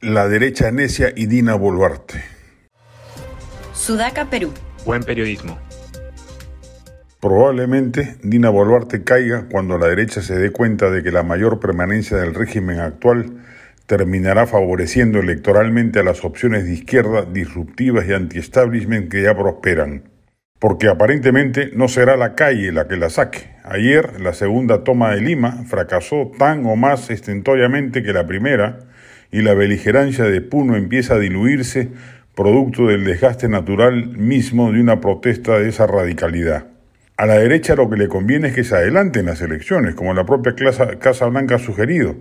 La derecha necia y Dina Boluarte. Sudaca, Perú. Buen periodismo. Probablemente Dina Boluarte caiga cuando la derecha se dé cuenta de que la mayor permanencia del régimen actual terminará favoreciendo electoralmente a las opciones de izquierda disruptivas y anti-establishment que ya prosperan. Porque aparentemente no será la calle la que la saque. Ayer la segunda toma de Lima fracasó tan o más estentoriamente que la primera, y la beligerancia de Puno empieza a diluirse producto del desgaste natural mismo de una protesta de esa radicalidad. A la derecha lo que le conviene es que se adelanten las elecciones, como la propia Casa Blanca ha sugerido.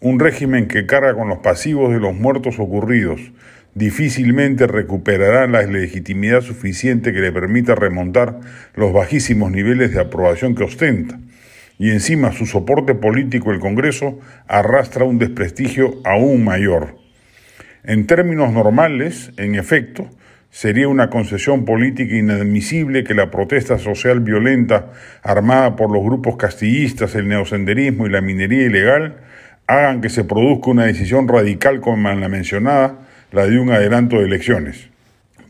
Un régimen que carga con los pasivos de los muertos ocurridos difícilmente recuperará la legitimidad suficiente que le permita remontar los bajísimos niveles de aprobación que ostenta y encima su soporte político, el Congreso, arrastra un desprestigio aún mayor. En términos normales, en efecto, sería una concesión política inadmisible que la protesta social violenta armada por los grupos castillistas, el neosenderismo y la minería ilegal hagan que se produzca una decisión radical como la mencionada, la de un adelanto de elecciones.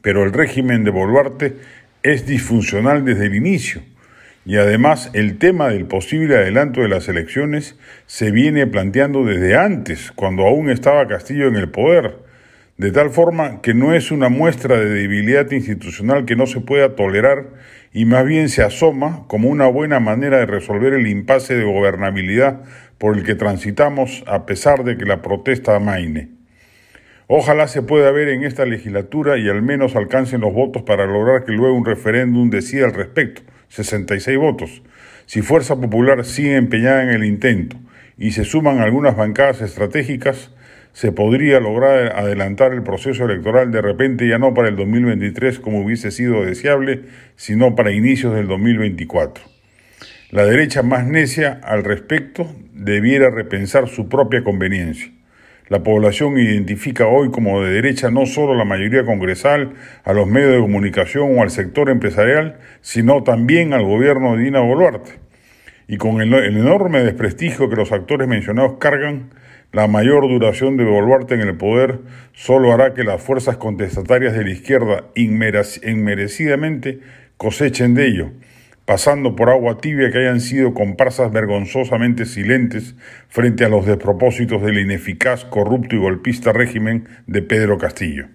Pero el régimen de Boluarte es disfuncional desde el inicio y además el tema del posible adelanto de las elecciones se viene planteando desde antes, cuando aún estaba Castillo en el poder, de tal forma que no es una muestra de debilidad institucional que no se pueda tolerar y más bien se asoma como una buena manera de resolver el impasse de gobernabilidad por el que transitamos a pesar de que la protesta amaine. Ojalá se pueda ver en esta legislatura y al menos alcancen los votos para lograr que luego un referéndum decida al respecto 66 votos. Si Fuerza Popular sigue empeñada en el intento y se suman algunas bancadas estratégicas, se podría lograr adelantar el proceso electoral de repente ya no para el 2023 como hubiese sido deseable, sino para inicios del 2024. La derecha más necia al respecto debiera repensar su propia conveniencia. La población identifica hoy como de derecha no solo la mayoría congresal, a los medios de comunicación o al sector empresarial, sino también al gobierno de Dina Boluarte. Y con el, enorme desprestigio que los actores mencionados cargan, la mayor duración de Boluarte en el poder solo hará que las fuerzas contestatarias de la izquierda inmerecidamente cosechen de ello pasando por agua tibia que hayan sido comparsas vergonzosamente silentes frente a los despropósitos del ineficaz, corrupto y golpista régimen de Pedro Castillo.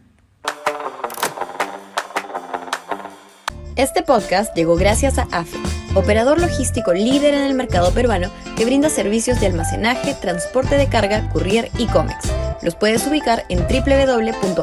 Este podcast llegó gracias a AFE, operador logístico líder en el mercado peruano que brinda servicios de almacenaje, transporte de carga, courier y cómics. Los puedes ubicar en www.afe.pe.